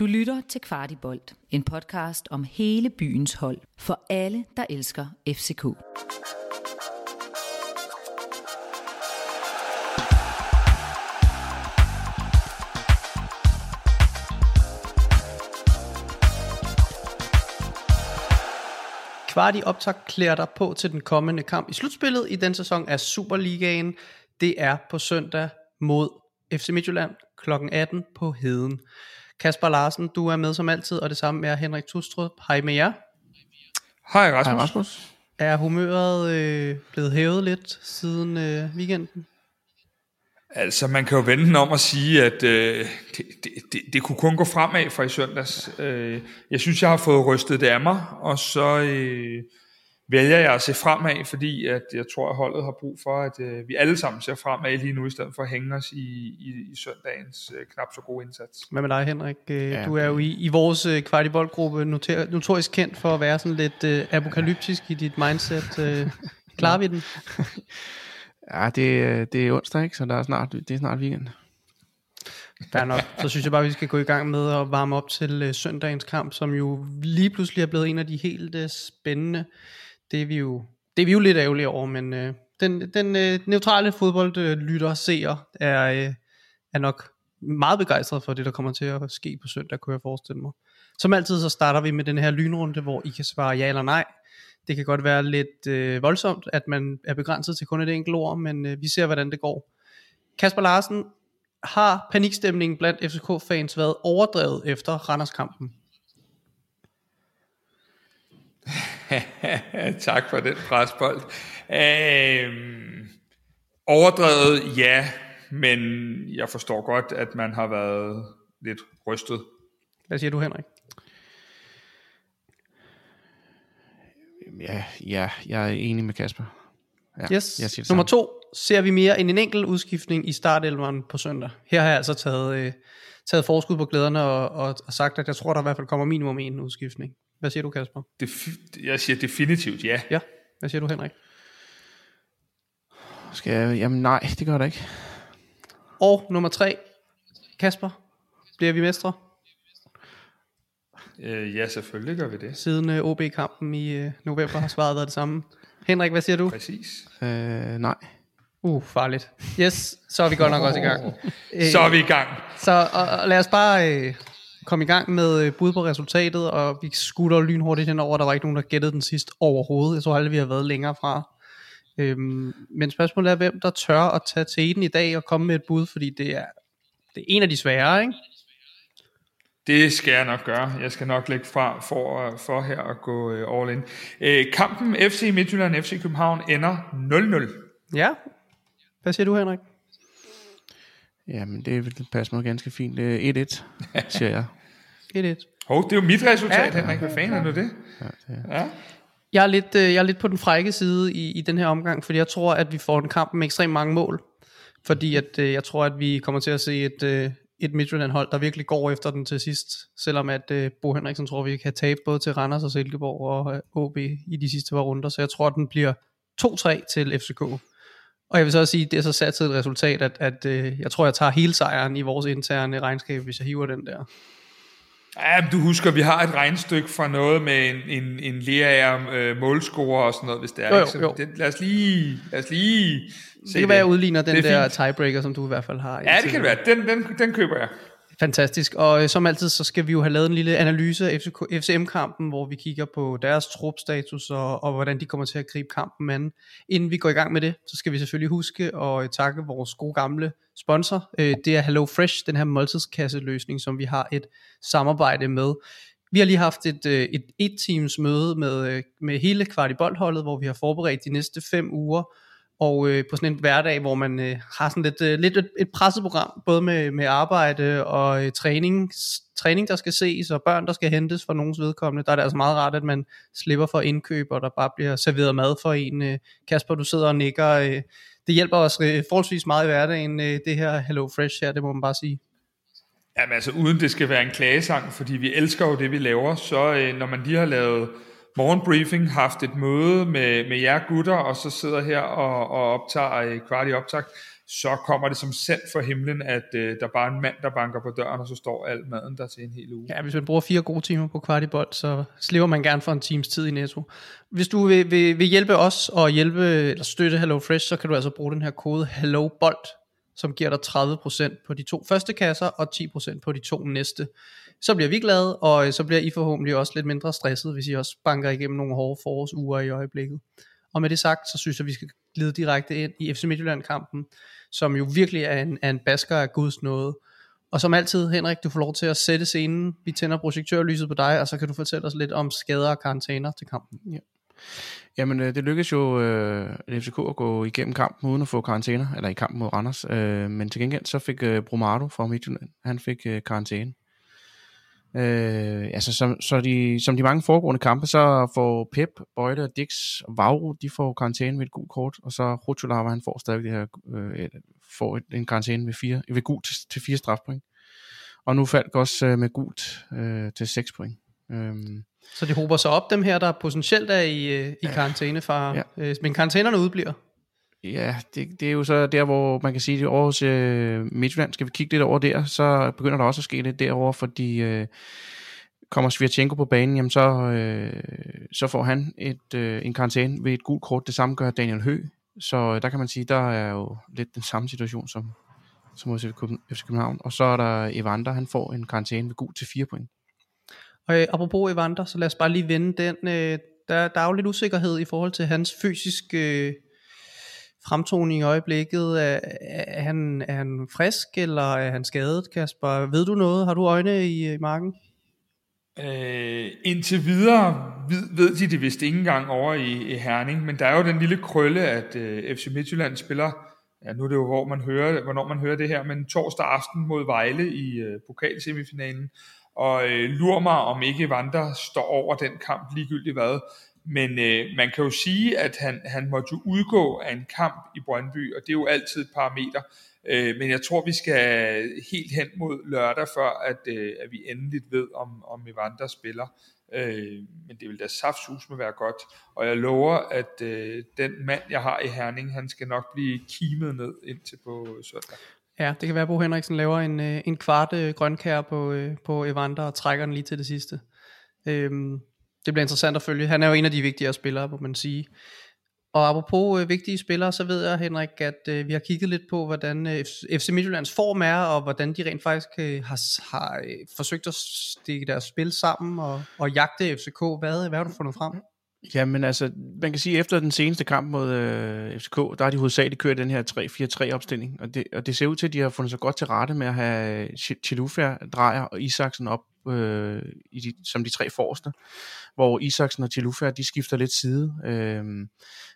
Du lytter til Kvartibolt, en podcast om hele byens hold for alle, der elsker FCK. Kvarti optag klæder dig på til den kommende kamp i slutspillet i den sæson af Superligaen. Det er på søndag mod FC Midtjylland kl. 18 på Heden. Kasper Larsen, du er med som altid, og det samme er Henrik Tustrup. Hej med jer. Hej Rasmus. Hej Rasmus. Er humøret øh, blevet hævet lidt siden øh, weekenden? Altså, man kan jo vende den om at sige, at øh, det, det, det, det kunne kun gå fremad fra i søndags. Øh, jeg synes, jeg har fået rystet det af mig, og så øh, vælger jeg at se fremad, fordi at jeg tror, at holdet har brug for, at øh, vi alle sammen ser fremad lige nu, i stedet for at hænge os i, i, i søndagens øh, knap så gode indsats. Hvad med dig, Henrik? Øh, Ja, du er jo i, i vores øh, kvartiboldgruppe noter, notorisk kendt for at være sådan lidt øh, apokalyptisk i dit mindset. Øh, klarer vi den? Ja, det, det er onsdag, ikke? Så der er snart, det er snart weekend. Fair nok. Så synes jeg bare, vi skal gå i gang med at varme op til øh, søndagens kamp, som jo lige pludselig er blevet en af de helt øh, spændende. Det er vi jo, det er vi jo lidt ærgerlige over, men øh, den, den øh, neutrale fodboldlytter seer er, øh, er nok meget begejstret for det, der kommer til at ske på søndag, kunne jeg forestille mig. Som altid, så starter vi med den her lynrunde, hvor I kan svare ja eller nej. Det kan godt være lidt øh, voldsomt, at man er begrænset til kun et enkelt ord, men øh, vi ser, hvordan det går. Kasper Larsen, har panikstemningen blandt FCK-fans været overdrevet efter Randers-kampen? tak for den presbold. Øh, overdrevet, ja, men jeg forstår godt, at man har været lidt rystet. Hvad siger du, Henrik? Ja, ja, jeg er enig med Kasper. Ja, Yes. jeg siger det Nummer to, ser vi mere end en enkelt udskiftning i startelveren på søndag. Her har jeg altså taget, øh, taget forskud på glæderne og, og, og sagt, at jeg tror, der i hvert fald kommer minimum en udskiftning. Hvad siger du, Kasper? Def- jeg siger definitivt ja. Ja. Hvad siger du, Henrik? Skal jeg, jamen nej, det gør der ikke. Og nummer tre, Kasper, bliver vi mestre Øh, ja, selvfølgelig gør vi det. siden øh, OB-kampen i øh, november har svaret været det samme. Henrik, hvad siger du? Præcis. Øh, nej. Uh, farligt. Yes, så er vi godt nok også i gang. Øh, Så er vi i gang. Så og, og lad os bare øh, komme i gang med øh, bud på resultatet, og vi skutter lynhurtigt henover. Der var ikke nogen, der gættede den sidst overhovedet. Jeg tror aldrig, vi har været længere fra. Øhm, men spørgsmålet er, hvem der tør at tage til den i dag og komme med et bud, fordi det er, det er en af de svære, ikke? Det skal jeg nok gøre. Jeg skal nok lægge fra for, for her at gå øh, all in. Øh, kampen FC Midtjylland FC København ender 0-0. Ja. Hvad siger du, Henrik? Jamen, det, passer mig ganske fint. Det er 1-1, siger jeg. 1-1. Hov, det er jo mit resultat, Ja. Henrik. Hvad fanden er nu det? Ja, det er. Ja. Jeg er, lidt, øh, jeg er lidt på den frække side i, i den her omgang, fordi jeg tror, at vi får en kamp med ekstremt mange mål. Fordi at, øh, jeg tror, at vi kommer til at se et, øh, et Midtjylland-hold, der virkelig går efter den til sidst. Selvom at øh, Bo Henriksen tror, vi kan tabe både til Randers og Silkeborg og OB i de sidste par runder. Så jeg tror, at den bliver 2-3 til FCK. Og jeg vil så også sige, at det er så sat til et resultat, at, at øh, jeg tror, jeg tager hele sejren i vores interne regnskab, hvis jeg hiver den der. Ja, du husker, vi har et regnstykke fra noget med en, en, en Lerager øh, målscorer og sådan noget, hvis det er. Jo, jo, ikke? Så jo. Det, lad os lige, lad os lige se Det kan være, at jeg udligner den Det er der fint. tiebreaker, som du i hvert fald har. Ja, det kan det være. Den, den, den køber jeg. Fantastisk, og øh, som altid, så skal vi jo have lavet en lille analyse af FCK, FCM-kampen, hvor vi kigger på deres trupstatus og, og hvordan de kommer til at gribe kampen an. Inden vi går i gang med det, så skal vi selvfølgelig huske at øh, takke vores gode gamle sponsor. Øh, Det er Hello Fresh, den her måltidskasseløsning, som vi har et samarbejde med. Vi har lige haft et, øh, et et-teams møde med, øh, med hele kvartiboldholdet, hvor vi har forberedt de næste fem uger, og øh, på sådan en hverdag, hvor man øh, har sådan lidt, øh, lidt et, et presseprogram, både med, med arbejde og øh, træning, træning, der skal ses, og børn, der skal hentes for nogens vedkommende, der er det altså meget rart, at man slipper for indkøb, og der bare bliver serveret mad for en. Øh, Kasper, du sidder og nikker. Øh, det hjælper os øh, forholdsvis meget i hverdagen, øh, det her Hello Fresh her, det må man bare sige. Jamen altså, uden det skal være en klagesang, fordi vi elsker jo det, vi laver, så øh, når man lige har lavet morgenbriefing, haft et møde med, med jer gutter, og så sidder her og, og optager øh, kvart i optag, så kommer det som sendt for himlen, at øh, der bare er en mand, der banker på døren, og så står al maden der til en hel uge. Ja, hvis man bruger fire gode timer på kvart i bold, så slipper man gerne for en times tid i Netto. Hvis du vil, vil, vil hjælpe os og hjælpe eller støtte HelloFresh, så kan du altså bruge den her kode HelloBolt, som giver dig 30% på de to første kasser og 10% på de to næste. Så bliver vi glade, og øh, så bliver I forhåbentlig også lidt mindre stresset, hvis I også banker igennem nogle hårde forårsuger i øjeblikket. Og med det sagt, så synes jeg, vi skal glide direkte ind i FC Midtjylland-kampen, som jo virkelig er en, er en basker af Guds nåde. Og som altid, Henrik, du får lov til at sætte scenen. Vi tænder projektørlyset på dig, og så kan du fortælle os lidt om skader og karantæner til kampen. Ja. Jamen, øh, det lykkedes jo øh, FCK at gå igennem kampen uden at få karantæner, eller i kampen mod Randers. Øh, men til gengæld så fik øh, Bromado fra Midtjylland, han fik øh, karantæne. Øh, altså, som, så de, som de mange foregående kampe, så får Pep, Bøjle, Dix og Vauro, de får karantæne med et gult kort, og så Rutscholava, han får stadig det her, øh, får et, en karantæne ved, fire, ved gult til, til fire strafpoint. Og nu faldt også øh, med gult øh, til 6 point. Øh, så de hober sig op, dem her, der potentielt er i, øh, i karantænefare. Ja. Øh, men karantænerne udbliver. Ja, det, det er jo så der, hvor man kan sige, at over hos øh, Midtjylland, skal vi kigge lidt over der, så begynder der også at ske lidt derover, fordi øh, kommer Svirtjenko på banen, jamen så, øh, så får han et, øh, en karantæne ved et gult kort. Det samme gør Daniel Hø. Så øh, der kan man sige, der er jo lidt den samme situation som, som hos FC København. Og så er der Evander, han får en karantæne ved gult til 4 point. Og øh, apropos Evander, så lad os bare lige vende den. Øh, der, der er jo lidt usikkerhed i forhold til hans fysiske øh, fremtoning i øjeblikket. Er, er, han, er han frisk, eller er han skadet, Kasper? Ved du noget? Har du øjne i, i marken? Øh, indtil videre ved, ved de det vist ikke engang over i, i Herning, men der er jo den lille krølle, at øh, FC Midtjylland spiller, ja nu er det jo hvor man hører, hvornår man hører det her, men torsdag aften mod Vejle i øh, pokalsemifinalen, og øh, lurer mig, om ikke Vander står over den kamp ligegyldigt hvad. Men øh, man kan jo sige, at han, han måtte jo udgå af en kamp i Brøndby, og det er jo altid et parameter. Øh, men jeg tror, vi skal helt hen mod lørdag, før at, øh, at vi endeligt ved, om, om Evander spiller. Øh, men det vil da saftsus med være godt. Og jeg lover, at øh, den mand, jeg har i Herning, han skal nok blive kimet ned indtil på søndag. Ja, det kan være, at Bo Henriksen laver en, øh, en kvart øh, grønkær på, øh, på Evander og trækker den lige til det sidste. Øhm, det bliver interessant at følge. Han er jo en af de vigtigere spillere, må man sige. Og apropos øh, vigtige spillere, så ved jeg, Henrik, at øh, vi har kigget lidt på, hvordan øh, FC Midtjyllands form er, og hvordan de rent faktisk øh, har, har øh, forsøgt at stikke deres spil sammen og, og jagte FCK. Hvad, hvad har du fundet frem? Jamen altså, man kan sige, at efter den seneste kamp mod øh, FCK, der har de hovedsageligt kørt den her 3-4-3 opstilling, og det, og det ser ud til, at de har fundet sig godt til rette med at have Chilufia, Drejer og Isaksen op øh, i de, som de tre forreste, hvor Isaksen og Chilufer, de skifter lidt side. Øh,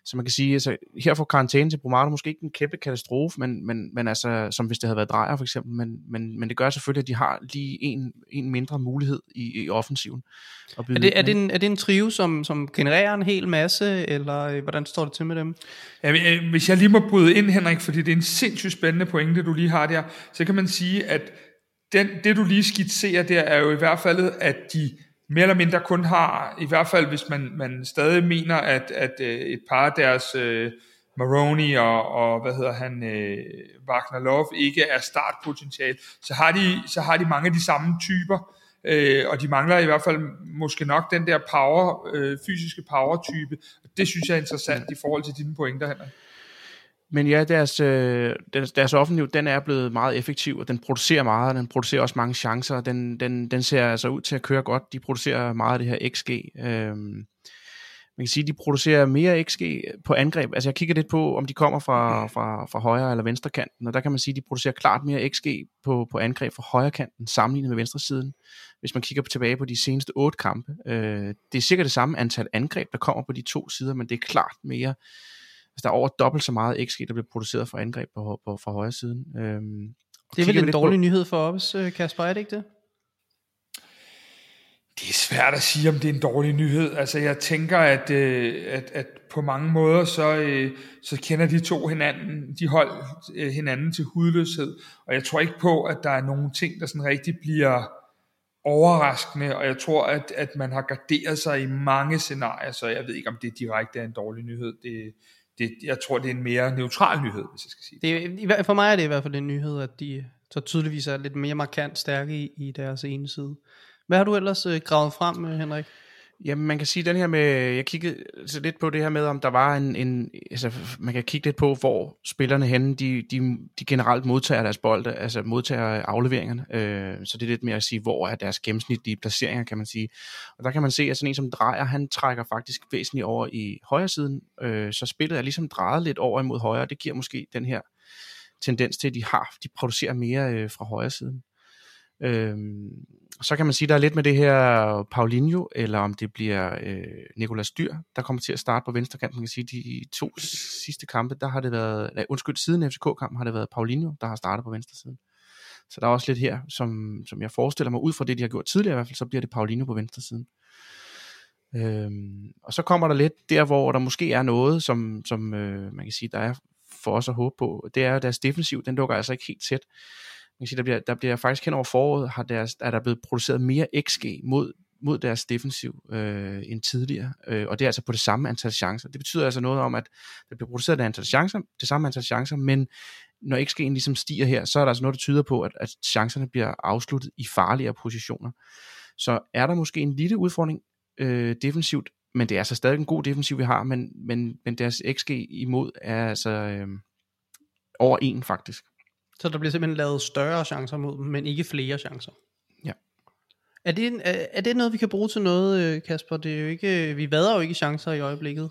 så man kan sige, altså her får karantæne til Bromado måske ikke en kæmpe katastrofe, men, men, men altså, som hvis det havde været Drejer for eksempel, men, men, men det gør selvfølgelig, at de har lige en, en mindre mulighed i, i offensiven. Er det, er, det en, er det en trio, som, som genererer en hel masse, eller øh, hvordan står det til med dem? Ja, øh, hvis jeg lige må bryde ind, Henrik, fordi det er en sindssygt spændende pointe, du lige har der, så kan man sige, at den, det du lige skitserer der, er jo i hvert fald, at de mere eller mindre kun har, i hvert fald hvis man, man stadig mener, at, at øh, et par af deres uh, Maroni og, og hvad hedder han, uh, Wagner Love ikke er startpotentiale, så har de, så har de mange af de samme typer, uh, og de mangler i hvert fald måske nok den der power, uh, fysiske power-type, det synes jeg er interessant i forhold til dine pointer, Henrik. Men ja, deres, øh, deres, deres offensiv, den er blevet meget effektiv, og den producerer meget, og den producerer også mange chancer, og den, den, den ser altså ud til at køre godt. De producerer meget af det her XG. Øh, man kan sige, at de producerer mere XG på angreb. Altså jeg kigger lidt på, om de kommer fra, fra, fra højre eller venstre kanten, og der kan man sige, at de producerer klart mere XG på, på angreb fra højre kanten, sammenlignet med venstre siden. Hvis man kigger tilbage på de seneste otte kampe. Øh, det er sikkert det samme antal angreb, der kommer på de to sider, men det er klart mere Altså, der er over dobbelt så meget XG, der bliver produceret for angreb på, på, fra højre siden. Øhm, det er vel en dårlig på... nyhed for os, øh, Kasper, er det ikke det? Det er svært at sige, om det er en dårlig nyhed. Altså, jeg tænker, at, øh, at, at på mange måder, så, øh, så kender de to hinanden, de hold hinanden til hudløshed. Og jeg tror ikke på, at der er nogle ting, der sådan rigtig bliver overraskende, og jeg tror, at, at man har garderet sig i mange scenarier, så jeg ved ikke, om det direkte er en dårlig nyhed. Det, det, jeg tror, det er en mere neutral nyhed, hvis jeg skal sige det. det. For mig er det i hvert fald en nyhed, at de så tydeligvis er lidt mere markant stærke i, i deres ene side. Hvad har du ellers øh, gravet frem, øh, Henrik? Jamen, man kan sige den her med, jeg kiggede så lidt på det her med, om der var en, en altså man kan kigge lidt på, hvor spillerne henne, de, de, de generelt modtager deres bolde, altså modtager afleveringerne, øh, så det er lidt mere at sige, hvor er deres gennemsnitlige placeringer, kan man sige. Og der kan man se, at sådan en som Drejer, han trækker faktisk væsentligt over i højre siden, øh, så spillet er ligesom drejet lidt over imod højre, det giver måske den her tendens til, at de har, de producerer mere øh, fra højre siden. Øhm, så kan man sige, der er lidt med det her Paulinho, eller om det bliver øh, Nikolas Dyr, der kommer til at starte på venstre kant. Man kan sige, de to sidste kampe, der har det været, nej, undskyld, siden FCK-kampen har det været Paulinho, der har startet på venstre siden. Så der er også lidt her, som, som jeg forestiller mig, ud fra det, de har gjort tidligere i hvert fald, så bliver det Paulinho på venstre siden. Øhm, og så kommer der lidt der, hvor der måske er noget, som, som øh, man kan sige, der er for os at håbe på. Det er, at deres defensiv, den lukker altså ikke helt tæt man kan sige, der bliver, der bliver faktisk hen over foråret, har deres, er der blevet produceret mere XG mod, mod deres defensiv øh, end tidligere, øh, og det er altså på det samme antal chancer. Det betyder altså noget om, at der bliver produceret et antal chancer, det samme antal chancer, men når XG'en ligesom stiger her, så er der altså noget, der tyder på, at, at chancerne bliver afsluttet i farligere positioner. Så er der måske en lille udfordring øh, defensivt, men det er altså stadig en god defensiv, vi har, men, men, men deres XG imod er altså øh, over en faktisk. Så der bliver simpelthen lavet større chancer mod dem, men ikke flere chancer. Ja. Er det, er, er det noget, vi kan bruge til noget, øh, Kasper? Det er jo ikke, vi vader jo ikke chancer i øjeblikket.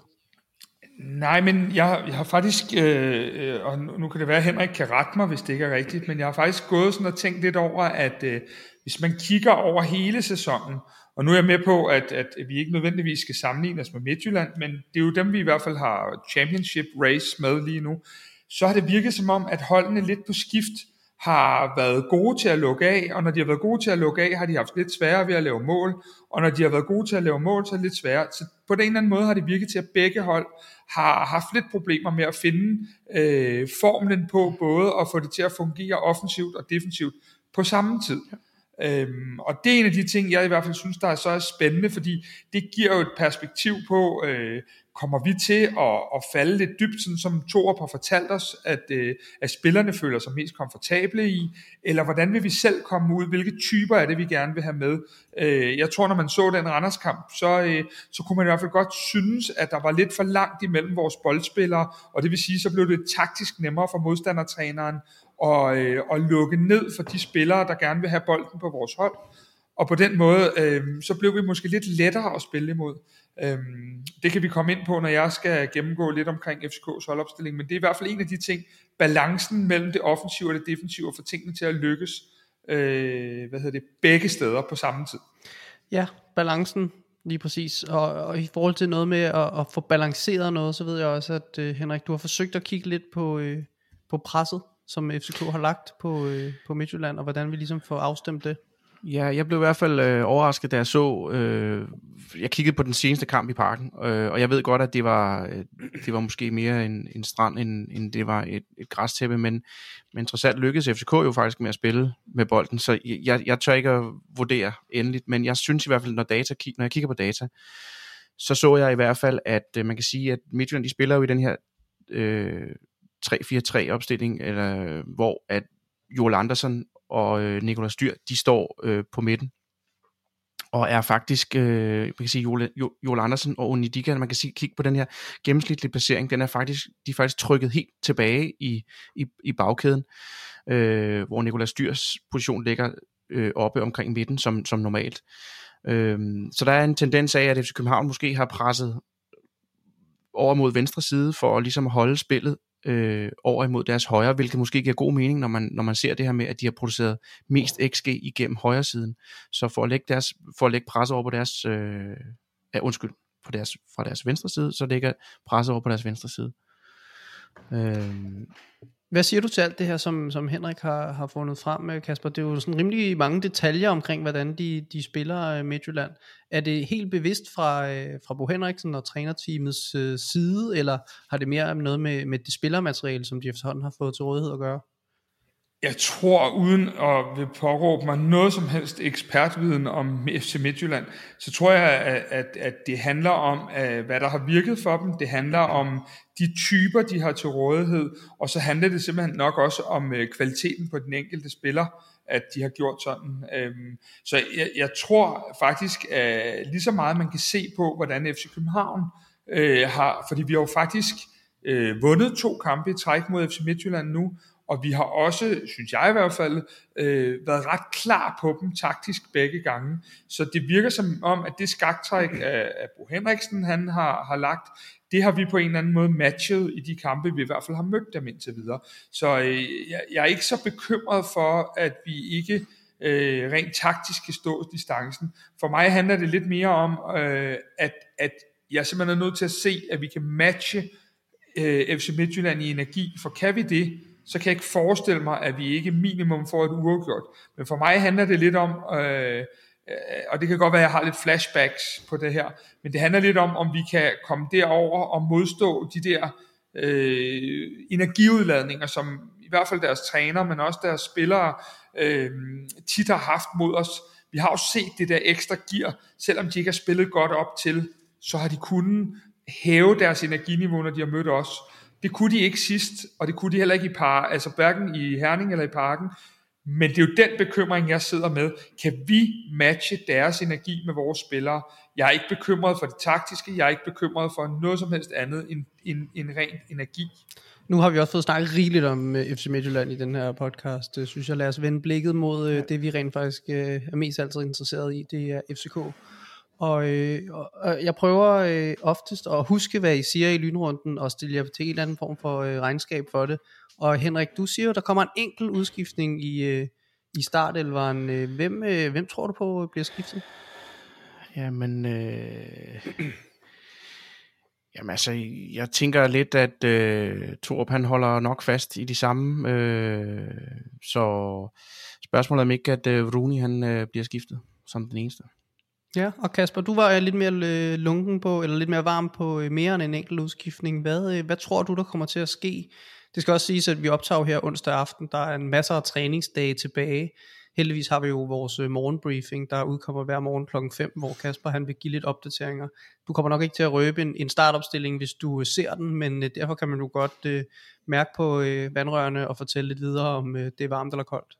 Nej, men jeg, jeg har faktisk, øh, øh, og nu, nu kan det være, at Henrik kan rette mig, hvis det ikke er rigtigt, men jeg har faktisk gået sådan og tænkt lidt over, at øh, hvis man kigger over hele sæsonen, og nu er jeg med på, at, at vi ikke nødvendigvis skal sammenligne os med Midtjylland, men det er jo dem, vi i hvert fald har championship race med lige nu så har det virket som om, at holdene lidt på skift har været gode til at lukke af, og når de har været gode til at lukke af, har de haft lidt sværere ved at lave mål, og når de har været gode til at lave mål, så er det lidt sværere. Så på den ene eller anden måde har det virket til, at begge hold har haft lidt problemer med at finde øh, formlen på både at få det til at fungere offensivt og defensivt på samme tid. Øhm, og det er en af de ting, jeg i hvert fald synes, der er så spændende, fordi det giver jo et perspektiv på, øh, kommer vi til at, at falde lidt dybt, sådan som Torup har fortalt os, at, øh, at spillerne føler sig mest komfortable i, eller hvordan vil vi selv komme ud, hvilke typer er det, vi gerne vil have med. Øh, jeg tror, når man så den Randerskamp, så, øh, så kunne man i hvert fald godt synes, at der var lidt for langt imellem vores boldspillere, og det vil sige, så blev det taktisk nemmere for modstandertræneren at, øh, at lukke ned for de spillere, der gerne vil have bolden på vores hold. Og på den måde, øh, så blev vi måske lidt lettere at spille imod. Øhm, det kan vi komme ind på, når jeg skal gennemgå lidt omkring FCK's holdopstilling, men det er i hvert fald en af de ting, balancen mellem det offensive og det defensive, og få tingene til at lykkes øh, hvad hedder det, begge steder på samme tid. Ja, balancen lige præcis. Og, og i forhold til noget med at, at få balanceret noget, så ved jeg også, at øh, Henrik, du har forsøgt at kigge lidt på, øh, på presset, som FCK har lagt på, øh, på Midtjylland, og hvordan vi ligesom får afstemt det. Ja, jeg blev i hvert fald øh, overrasket, da jeg så, øh, jeg kiggede på den seneste kamp i parken, øh, og jeg ved godt, at det var, øh, det var måske mere en, en strand, end, end det var et, et græstæppe, men, men trods alt lykkedes FCK jo faktisk med at spille med bolden, så jeg, jeg tør ikke at vurdere endeligt, men jeg synes i hvert fald, når, data, når jeg kigger på data, så så jeg i hvert fald, at øh, man kan sige, at Midtjylland, de spiller jo i den her øh, 3-4-3 opstilling, eller, hvor at Joel Andersen og øh, Nikolas Dyr, de står øh, på midten og er faktisk, øh, man kan sige, Joel, Joel Andersen og Onidika, man kan sige, kigge på den her gennemsnitlige placering, den er faktisk, de er faktisk trykket helt tilbage i, i, i bagkæden, øh, hvor Nikolas Dyrs position ligger øh, oppe omkring midten, som, som normalt. Øh, så der er en tendens af, at FC København måske har presset over mod venstre side, for ligesom at ligesom holde spillet øh, over imod deres højre, hvilket måske giver god mening, når man, når man ser det her med, at de har produceret mest XG igennem højre siden. Så for at lægge, deres, for at lægge pres over på deres, øh, ja, undskyld, på deres, fra deres venstre side, så ligger pres over på deres venstre side. Øh, hvad siger du til alt det her, som, som Henrik har, har fundet frem med, Kasper? Det er jo sådan rimelig mange detaljer omkring, hvordan de, de spiller øh, Midtjylland. Er det helt bevidst fra, øh, fra Bo Henriksen og trænerteamets side, eller har det mere noget med, med det spillermateriale, som de efterhånden har fået til rådighed at gøre? Jeg tror, uden at vil påråbe mig noget som helst ekspertviden om FC Midtjylland, så tror jeg, at, at, at det handler om, øh, hvad der har virket for dem. Det handler om de typer, de har til rådighed, og så handler det simpelthen nok også om øh, kvaliteten på den enkelte spiller, at de har gjort sådan. Øhm, så jeg, jeg tror faktisk, at lige så meget man kan se på, hvordan FC København har, fordi vi har jo faktisk øh, vundet to kampe i træk mod FC Midtjylland nu, og vi har også, synes jeg i hvert fald, øh, været ret klar på dem taktisk begge gange. Så det virker som om, at det skaktræk af, af Bo Henriksen, han har, har lagt, det har vi på en eller anden måde matchet i de kampe, vi i hvert fald har mødt dem indtil videre. Så øh, jeg, jeg er ikke så bekymret for, at vi ikke øh, rent taktisk kan stå distancen. For mig handler det lidt mere om, øh, at, at jeg simpelthen er nødt til at se, at vi kan matche øh, FC Midtjylland i energi, for kan vi det, så kan jeg ikke forestille mig, at vi ikke minimum får et uafgjort. Men for mig handler det lidt om, øh, øh, og det kan godt være, at jeg har lidt flashbacks på det her, men det handler lidt om, om vi kan komme derover og modstå de der øh, energiudladninger, som i hvert fald deres træner, men også deres spillere øh, tit har haft mod os. Vi har jo set det der ekstra gear, selvom de ikke har spillet godt op til, så har de kunnet hæve deres energiniveau, når de har mødt os. Det kunne de ikke sidst, og det kunne de heller ikke i par, altså hverken i Herning eller i Parken. Men det er jo den bekymring, jeg sidder med. Kan vi matche deres energi med vores spillere? Jeg er ikke bekymret for det taktiske, jeg er ikke bekymret for noget som helst andet end, end, end ren energi. Nu har vi også fået snakket rigeligt om uh, FC Midtjylland i den her podcast. Det synes jeg, lad os vende blikket mod uh, det, vi rent faktisk er mest altid interesseret i. Det er FCK. Og, øh, og jeg prøver øh, oftest at huske, hvad I siger i lynrunden, og stille jer til en eller anden form for øh, regnskab for det. Og Henrik, du siger jo, der kommer en enkelt udskiftning i, øh, i startelveren. Øh, hvem, øh, hvem tror du på øh, bliver skiftet? Jamen, øh, jamen altså, jeg tænker lidt, at øh, Torup han holder nok fast i de samme. Øh, så spørgsmålet er om ikke, at øh, Rooney han øh, bliver skiftet som den eneste. Ja, og Kasper, du var øh, lidt mere øh, lunken på, eller lidt mere varm på øh, mere end en enkelt udskiftning. Hvad, hvad tror du, der kommer til at ske? Det skal også siges, at vi optager her onsdag aften. Der er en masse af træningsdage tilbage. Heldigvis har vi jo vores morgenbriefing, der udkommer hver morgen klokken 5, hvor Kasper han vil give lidt opdateringer. Du kommer nok ikke til at røbe en, en startopstilling, hvis du ser den, men derfor kan man jo godt mærke på vandrørene og fortælle lidt videre, om det er varmt eller koldt.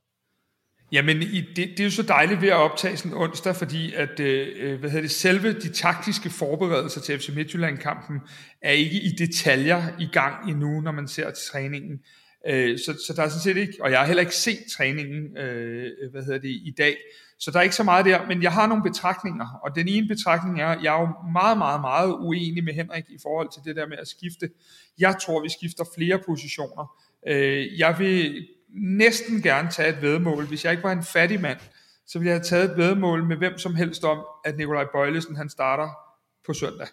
Jamen, det, det er jo så dejligt ved at optage sådan onsdag, fordi at, øh, øh, hvad hedder det, selve de taktiske forberedelser til FC Midtjylland-kampen er ikke i detaljer i gang endnu, når man ser til træningen. Øh, så, så der er sådan set ikke, og jeg har heller ikke set træningen, øh, hvad hedder det, i dag, så der er ikke så meget der, men jeg har nogle betragtninger, og den ene betragtning er, jeg er jo meget, meget, meget uenig med Henrik i forhold til det der med at skifte. Jeg tror, vi skifter flere positioner. Øh, jeg vil næsten gerne tage et vedmål. Hvis jeg ikke var en fattig mand, så ville jeg have taget et vedmål med hvem som helst om, at Nikolaj Bøjlesen han starter på søndag.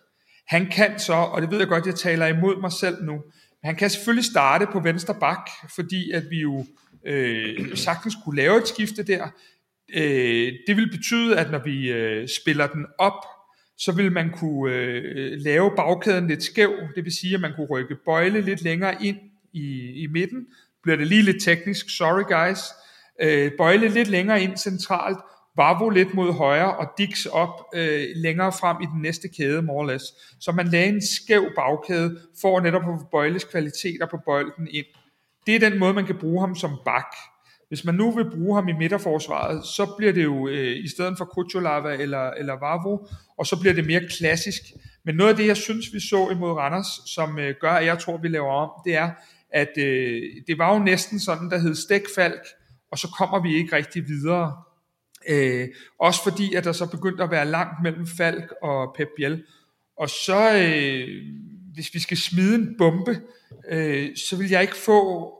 Han kan så, og det ved jeg godt, jeg taler imod mig selv nu, men han kan selvfølgelig starte på venstre bak, fordi at vi jo øh, sagtens kunne lave et skifte der. Øh, det vil betyde, at når vi øh, spiller den op, så vil man kunne øh, lave bagkæden lidt skæv, det vil sige, at man kunne rykke Bøjle lidt længere ind i, i midten, bliver det lige lidt teknisk, sorry guys. Øh, Bøjle lidt længere ind centralt, Vavo lidt mod højre, og Dix op øh, længere frem i den næste kæde, more or less. Så man lagde en skæv bagkæde, for netop at få Bøjles kvaliteter på bolden ind. Det er den måde, man kan bruge ham som bak. Hvis man nu vil bruge ham i midterforsvaret, så bliver det jo øh, i stedet for Kuchulava eller, eller Vavo, og så bliver det mere klassisk. Men noget af det, jeg synes, vi så imod Randers, som øh, gør, at jeg tror, vi laver om, det er, at øh, det var jo næsten sådan, der hed stækfalk, og så kommer vi ikke rigtig videre. Øh, også fordi, at der så begyndte at være langt mellem Falk og Pep Biel. Og så, øh, hvis vi skal smide en bombe, øh, så vil jeg ikke få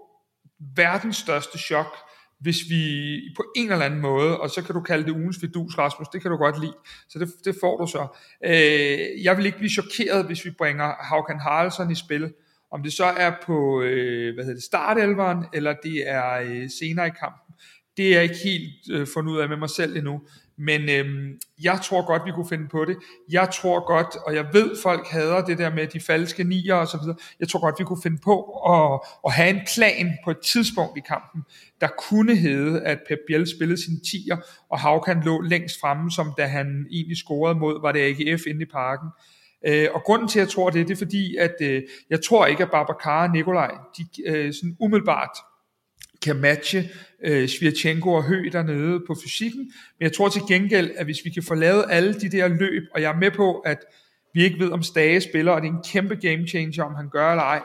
verdens største chok, hvis vi på en eller anden måde, og så kan du kalde det ugens fidus, Rasmus, det kan du godt lide, så det, det får du så. Øh, jeg vil ikke blive chokeret, hvis vi bringer Haukan Haraldsson i spil, om det så er på øh, hvad hedder det, startelveren, eller det er øh, senere i kampen, det er jeg ikke helt øh, fundet ud af med mig selv endnu. Men øh, jeg tror godt, vi kunne finde på det. Jeg tror godt, og jeg ved, folk hader det der med de falske nier og så videre. Jeg tror godt, vi kunne finde på at, at have en plan på et tidspunkt i kampen, der kunne hedde, at Pep Biel spillede sin tier, og Havkan lå længst fremme, som da han egentlig scorede mod, var det AGF inde i parken. Øh, Øh, og grunden til, at jeg tror det, det er fordi, at øh, jeg tror ikke, at Babacar og Nikolaj, de øh, sådan umiddelbart kan matche øh, Svirchenko og Høgh dernede på fysikken, men jeg tror til gengæld, at hvis vi kan få lavet alle de der løb, og jeg er med på, at vi ikke ved, om Stage spiller, og det er en kæmpe game changer, om han gør eller ej,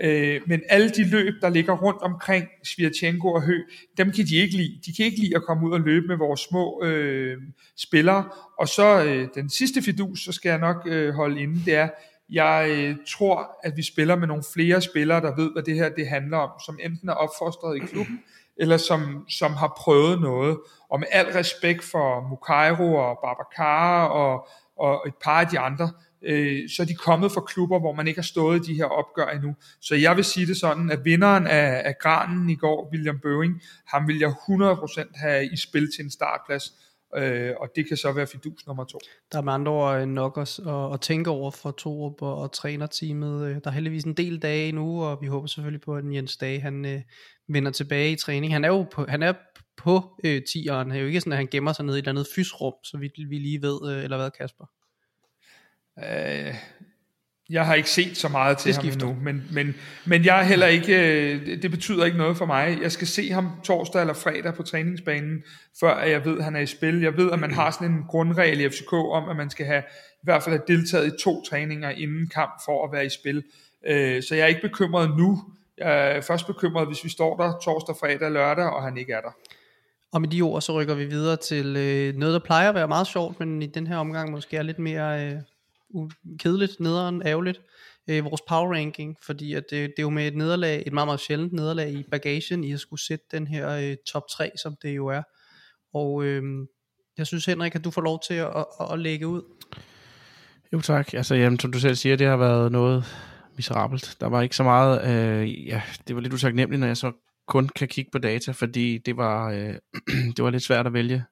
Øh, men alle de løb, der ligger rundt omkring Svirtjenko og Hø, dem kan de ikke lide. De kan ikke lide at komme ud og løbe med vores små øh, spillere. Og så øh, den sidste fidus, så skal jeg nok øh, holde inde, det er, jeg øh, tror, at vi spiller med nogle flere spillere, der ved, hvad det her det handler om, som enten er opfostret i klubben, eller som, som har prøvet noget. Og med al respekt for Mukairo og Babacar og, og et par af de andre, øh, så er de kommet fra klubber, hvor man ikke har stået i de her opgør endnu. Så jeg vil sige det sådan, at vinderen af, af granen i går, William Bøving, ham vil jeg 100% have i spil til en startplads, øh, og det kan så være fidus nummer to. Der er med andre ord øh, nok at, at, at tænke over for Torup og, og trænerteamet. Øh, der er heldigvis en del dage nu, og vi håber selvfølgelig på, at Jens Dage han, øh, vender tilbage i træning. Han er jo på, han er på øh, tieren. Det er jo ikke sådan, at han gemmer sig ned i et eller andet fysrum, så vi, vi lige ved, øh, eller hvad Kasper? Øh, jeg har ikke set så meget til ham nu, men, men, men jeg er heller ikke, øh, det betyder ikke noget for mig. Jeg skal se ham torsdag eller fredag på træningsbanen, før jeg ved, at han er i spil. Jeg ved, at man har sådan en grundregel i FCK om, at man skal have i hvert fald have deltaget i to træninger inden kamp for at være i spil. Øh, så jeg er ikke bekymret nu. Jeg er først bekymret, hvis vi står der torsdag, fredag, lørdag, og han ikke er der. Og med de ord, så rykker vi videre til øh, noget, der plejer at være meget sjovt, men i den her omgang måske er lidt mere øh, kedeligt, nederen, ærgerligt, øh, vores power ranking, fordi at det, det er jo med et nederlag, et meget, meget sjældent nederlag i bagagen, i at skulle sætte den her øh, top 3, som det jo er. Og øh, jeg synes Henrik, at du får lov til at, at, at lægge ud. Jo tak, altså jamen, som du selv siger, det har været noget miserabelt. Der var ikke så meget, øh, ja, det var lidt utaknemmeligt, når jeg så kun kan kigge på data, fordi det var, øh, det var lidt svært at vælge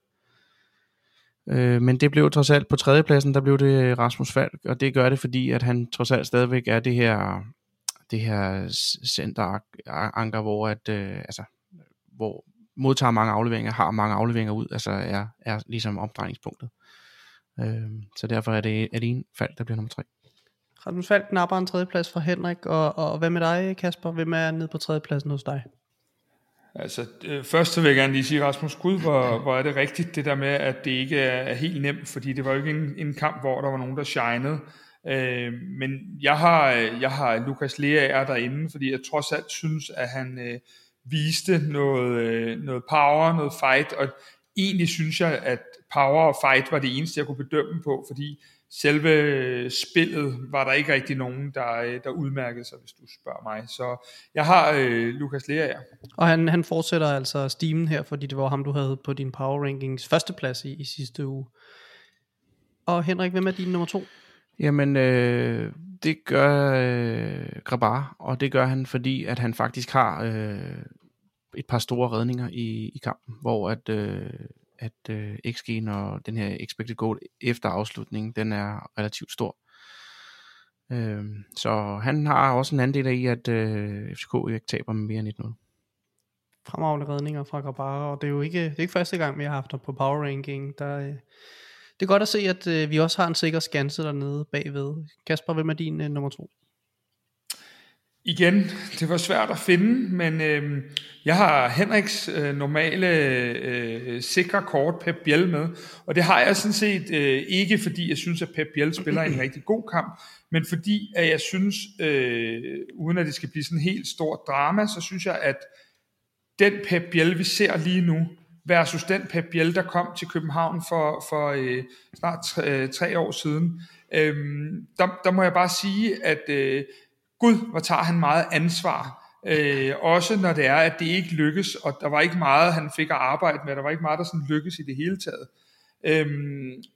Øh, men det blev trods alt på tredjepladsen, der blev det øh, Rasmus Falk, og det gør det, fordi at han trods alt stadigvæk er det her, det her centeranker, hvor, at, øh, altså, hvor modtager mange afleveringer, har mange afleveringer ud, altså er, er ligesom omdrejningspunktet. Øh, så derfor er det alene Falk, der bliver nummer tre. Rasmus Falk napper en tredjeplads for Henrik, og, og hvad med dig, Kasper? Hvem er nede på tredjepladsen hos dig? Altså, øh, først så vil jeg gerne lige sige, Rasmus, gud, hvor, hvor er det rigtigt, det der med, at det ikke er, er helt nemt, fordi det var jo ikke en, en kamp, hvor der var nogen, der shinede. Øh, men jeg har, jeg har Lukas Leaer derinde, fordi jeg trods alt synes, at han øh, viste noget, øh, noget power, noget fight, og egentlig synes jeg, at power og fight var det eneste, jeg kunne bedømme på, fordi selve spillet var der ikke rigtig nogen, der, der udmærkede sig, hvis du spørger mig. Så jeg har øh, Lukas Lea, ja. Og han, han fortsætter altså stimen her, fordi det var ham, du havde på din Power Rankings førsteplads i, i sidste uge. Og Henrik, hvem er din nummer to? Jamen, øh, det gør øh, Grabar, og det gør han, fordi at han faktisk har øh, et par store redninger i, i kampen, hvor at øh, at øh, XG, når den her expected goal efter afslutningen, den er relativt stor. Øh, så han har også en andel i, at øh, FCK ikke taber med mere end 1-0. Fremragende redninger fra Grabara, og det er jo ikke, det er ikke første gang, vi har haft ham på power ranking. Der, øh, det er godt at se, at øh, vi også har en sikker skanse dernede bagved. Kasper, hvem er din øh, nummer to? Igen, det var svært at finde, men øh, jeg har Henriks øh, normale øh, sikre kort Pep Biel med, og det har jeg sådan set øh, ikke, fordi jeg synes, at Pep Biel spiller en rigtig god kamp, men fordi at jeg synes, øh, uden at det skal blive sådan en helt stort drama, så synes jeg, at den Pep Biel, vi ser lige nu, versus den Pep Biel, der kom til København for, for øh, snart tre, øh, tre år siden, øh, der, der må jeg bare sige, at øh, Gud, hvor tager han meget ansvar. Øh, også når det er, at det ikke lykkes, og der var ikke meget, han fik at arbejde med, der var ikke meget, der sådan lykkes i det hele taget. Øh,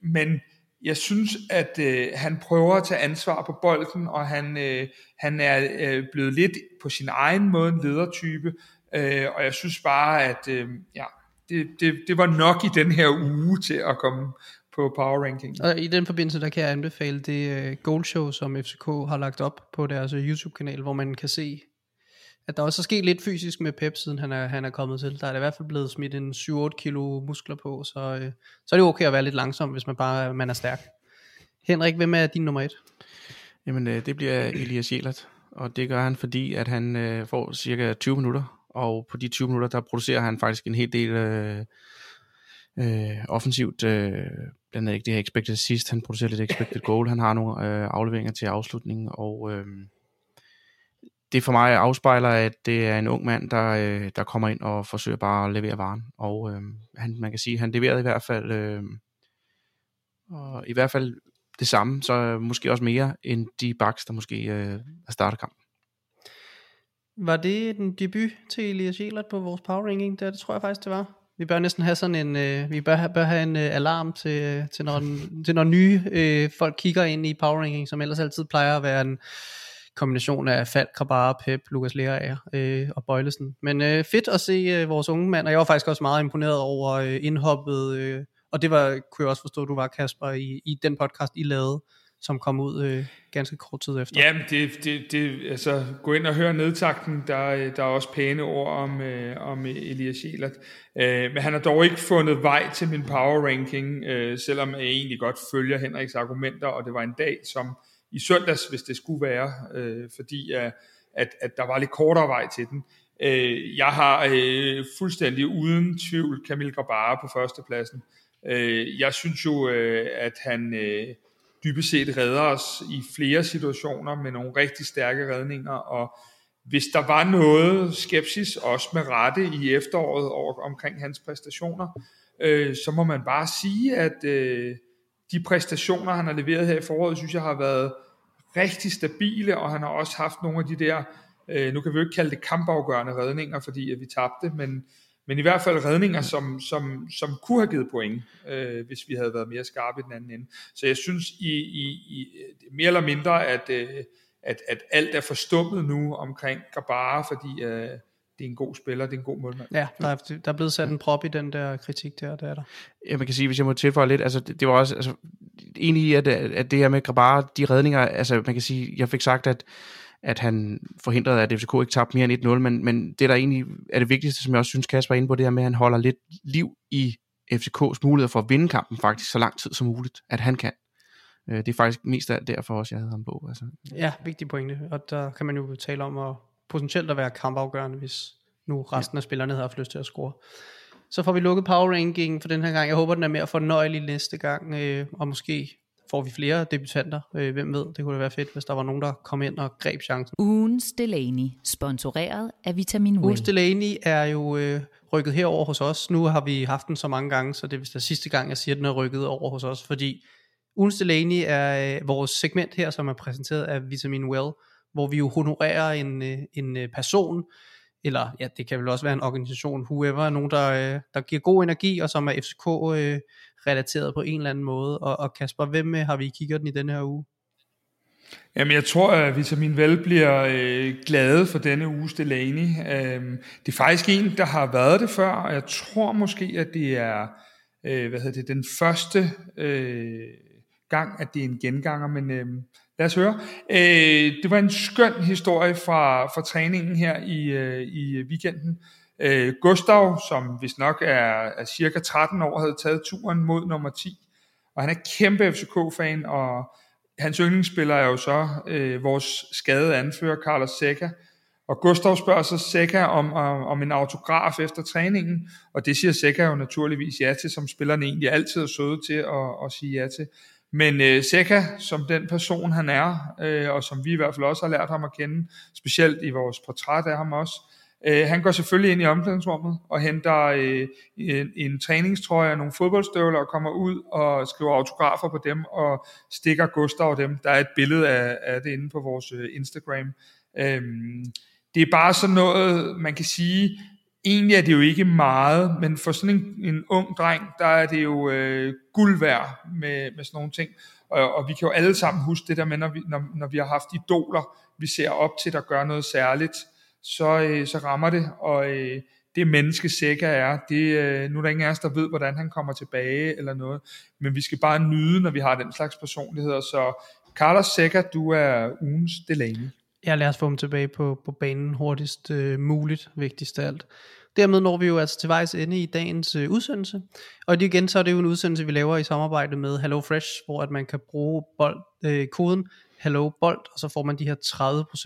men jeg synes, at øh, han prøver at tage ansvar på bolden, og han, øh, han er øh, blevet lidt på sin egen måde en ledertype, øh, og jeg synes bare, at øh, ja, det, det, det var nok i den her uge til at komme på Power Ranking. Og i den forbindelse, der kan jeg anbefale det uh, goal show, som FCK har lagt op på deres uh, YouTube-kanal, hvor man kan se, at der også er sket lidt fysisk med Pep, siden han er, han er kommet til. Der er det i hvert fald blevet smidt en 7-8 kilo muskler på, så, uh, så er det okay at være lidt langsom, hvis man bare man er stærk. Henrik, hvem er din nummer et? Jamen, øh, det bliver Elias Jelert, og det gør han, fordi at han øh, får cirka 20 minutter, og på de 20 minutter, der producerer han faktisk en hel del øh, øh, offensivt, øh, blandt andet ikke det her expected assist, han producerer lidt expected goal, han har nogle øh, afleveringer til afslutningen, og øh, det for mig afspejler, at det er en ung mand, der, øh, der kommer ind og forsøger bare at levere varen, og øh, han, man kan sige, han leverede i hvert fald, øh, og i hvert fald det samme, så måske også mere end de backs, der måske øh, har startet kampen. Var det den debut til Elias Jelert på vores power ranking? Det, det tror jeg faktisk, det var. Vi bør næsten have sådan en, øh, vi bør have, bør have en øh, alarm til, øh, til, når, til når nye øh, folk kigger ind i power ranking, som ellers altid plejer at være en kombination af Falk, Krabara, Pep, Lukas Lerager øh, og Bøjlesen. Men øh, fedt at se øh, vores unge mand, og jeg var faktisk også meget imponeret over øh, indhoppet, øh, og det var, kunne jeg også forstå, at du var, Kasper, i, i den podcast, I lavede, som kom ud øh, ganske kort tid efter. Jamen, det, det, det, altså, gå ind og hør nedtakten, der, øh, der er også pæne ord om, øh, om Elias Jelert. Øh, men han har dog ikke fundet vej til min power ranking, øh, selvom jeg egentlig godt følger Henriks argumenter, og det var en dag som i søndags, hvis det skulle være, øh, fordi at, at, at der var lidt kortere vej til den. Øh, jeg har øh, fuldstændig uden tvivl Camille Grabara på førstepladsen. Øh, jeg synes jo, øh, at han... Øh, dybest set redder os i flere situationer med nogle rigtig stærke redninger, og hvis der var noget skepsis, også med rette i efteråret over, omkring hans præstationer, øh, så må man bare sige, at øh, de præstationer, han har leveret her i foråret, synes jeg har været rigtig stabile, og han har også haft nogle af de der, øh, nu kan vi jo ikke kalde det kampafgørende redninger, fordi at vi tabte, men men i hvert fald redninger, som, som, som kunne have givet point, øh, hvis vi havde været mere skarpe i den anden ende. Så jeg synes i, i, i mere eller mindre, at, øh, at, at alt er forstummet nu omkring Gabara, fordi øh, det er en god spiller, det er en god målmand. Ja, der er, der er blevet sat en prop i den der kritik der, der er der. Ja, man kan sige, hvis jeg må tilføje lidt, altså det, det var også, altså, enig i, at, at det her med Grabara, de redninger, altså man kan sige, jeg fik sagt, at at han forhindrede, at FCK ikke tabte mere end 1-0, men, men det der egentlig er det vigtigste, som jeg også synes Kasper er inde på, det er med, at han holder lidt liv i FCK's muligheder for at vinde kampen faktisk så lang tid som muligt, at han kan. Øh, det er faktisk mest af derfor også, jeg havde ham på. Altså. Ja, vigtig pointe, og der kan man jo tale om at potentielt at være kampafgørende, hvis nu resten ja. af spillerne havde haft lyst til at score. Så får vi lukket power ranking for den her gang. Jeg håber, den er mere fornøjelig næste gang, øh, og måske får vi flere debutanter. Øh, hvem ved, det kunne da være fedt, hvis der var nogen, der kom ind og greb chancen. Ugens Delaney, sponsoreret af Vitamin Well. Ugens Delaney er jo øh, rykket herover hos os. Nu har vi haft den så mange gange, så det er vist der sidste gang, jeg siger, at den er rykket over hos os, fordi Ugens Delaney er øh, vores segment her, som er præsenteret af Vitamin Well, hvor vi jo honorerer en, øh, en øh, person, eller ja, det kan vel også være en organisation, whoever, nogen der, øh, der giver god energi, og som er FCK øh, relateret på en eller anden måde. Og, og Kasper, hvem øh, har vi kigget den i denne her uge? Jamen, jeg tror, at Vitamin Vel bliver øh, glade for denne uges Delaney. Øh, det er faktisk en, der har været det før, og jeg tror måske, at det er øh, hvad hedder det, den første øh, gang, at det er en genganger, men øh, lad os høre. Øh, det var en skøn historie fra, fra træningen her i, øh, i weekenden. Øh, Gustav, som hvis nok er, er cirka 13 år, havde taget turen mod nummer 10, og han er kæmpe FCK-fan, og hans yndlingsspiller er jo så øh, vores skadede anfører, Carlos Seca, og Gustav spørger så Seca om, om, om en autograf efter træningen, og det siger Seca jo naturligvis ja til, som spillerne egentlig altid er søde til at, at sige ja til. Men øh, Seca, som den person han er, øh, og som vi i hvert fald også har lært ham at kende, specielt i vores portræt af ham også, Øh, Øh, han går selvfølgelig ind i omklædningsrummet og henter øh, en, en træningstrøje og nogle fodboldstøvler og kommer ud og skriver autografer på dem og stikker Gustav dem. Der er et billede af, af det inde på vores øh, Instagram. Øh, det er bare sådan noget, man kan sige, egentlig er det jo ikke meget, men for sådan en, en ung dreng, der er det jo øh, guld værd med, med sådan nogle ting. Og, og vi kan jo alle sammen huske det der med, når vi, når, når vi har haft idoler, vi ser op til, der gør noget særligt så, øh, så rammer det, og øh, det menneske Sækker er, det, øh, nu er der ingen af os, der ved, hvordan han kommer tilbage eller noget, men vi skal bare nyde, når vi har den slags personligheder, så Carlos Sækker, du er ugens Delaney. Ja, lad os få ham tilbage på, på banen hurtigst øh, muligt, vigtigst af alt. Dermed når vi jo altså til vejs ende i dagens øh, udsendelse. Og det igen, så er det jo en udsendelse, vi laver i samarbejde med HelloFresh, hvor at man kan bruge bold, øh, koden Hello Bold, og så får man de her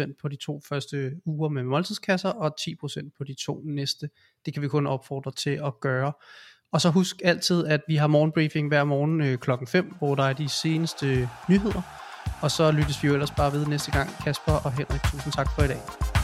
30% på de to første uger med måltidskasser, og 10% på de to næste. Det kan vi kun opfordre til at gøre. Og så husk altid, at vi har morgenbriefing hver morgen øh, klokken 5, hvor der er de seneste nyheder. Og så lyttes vi jo ellers bare ved næste gang. Kasper og Henrik, tusind tak for i dag.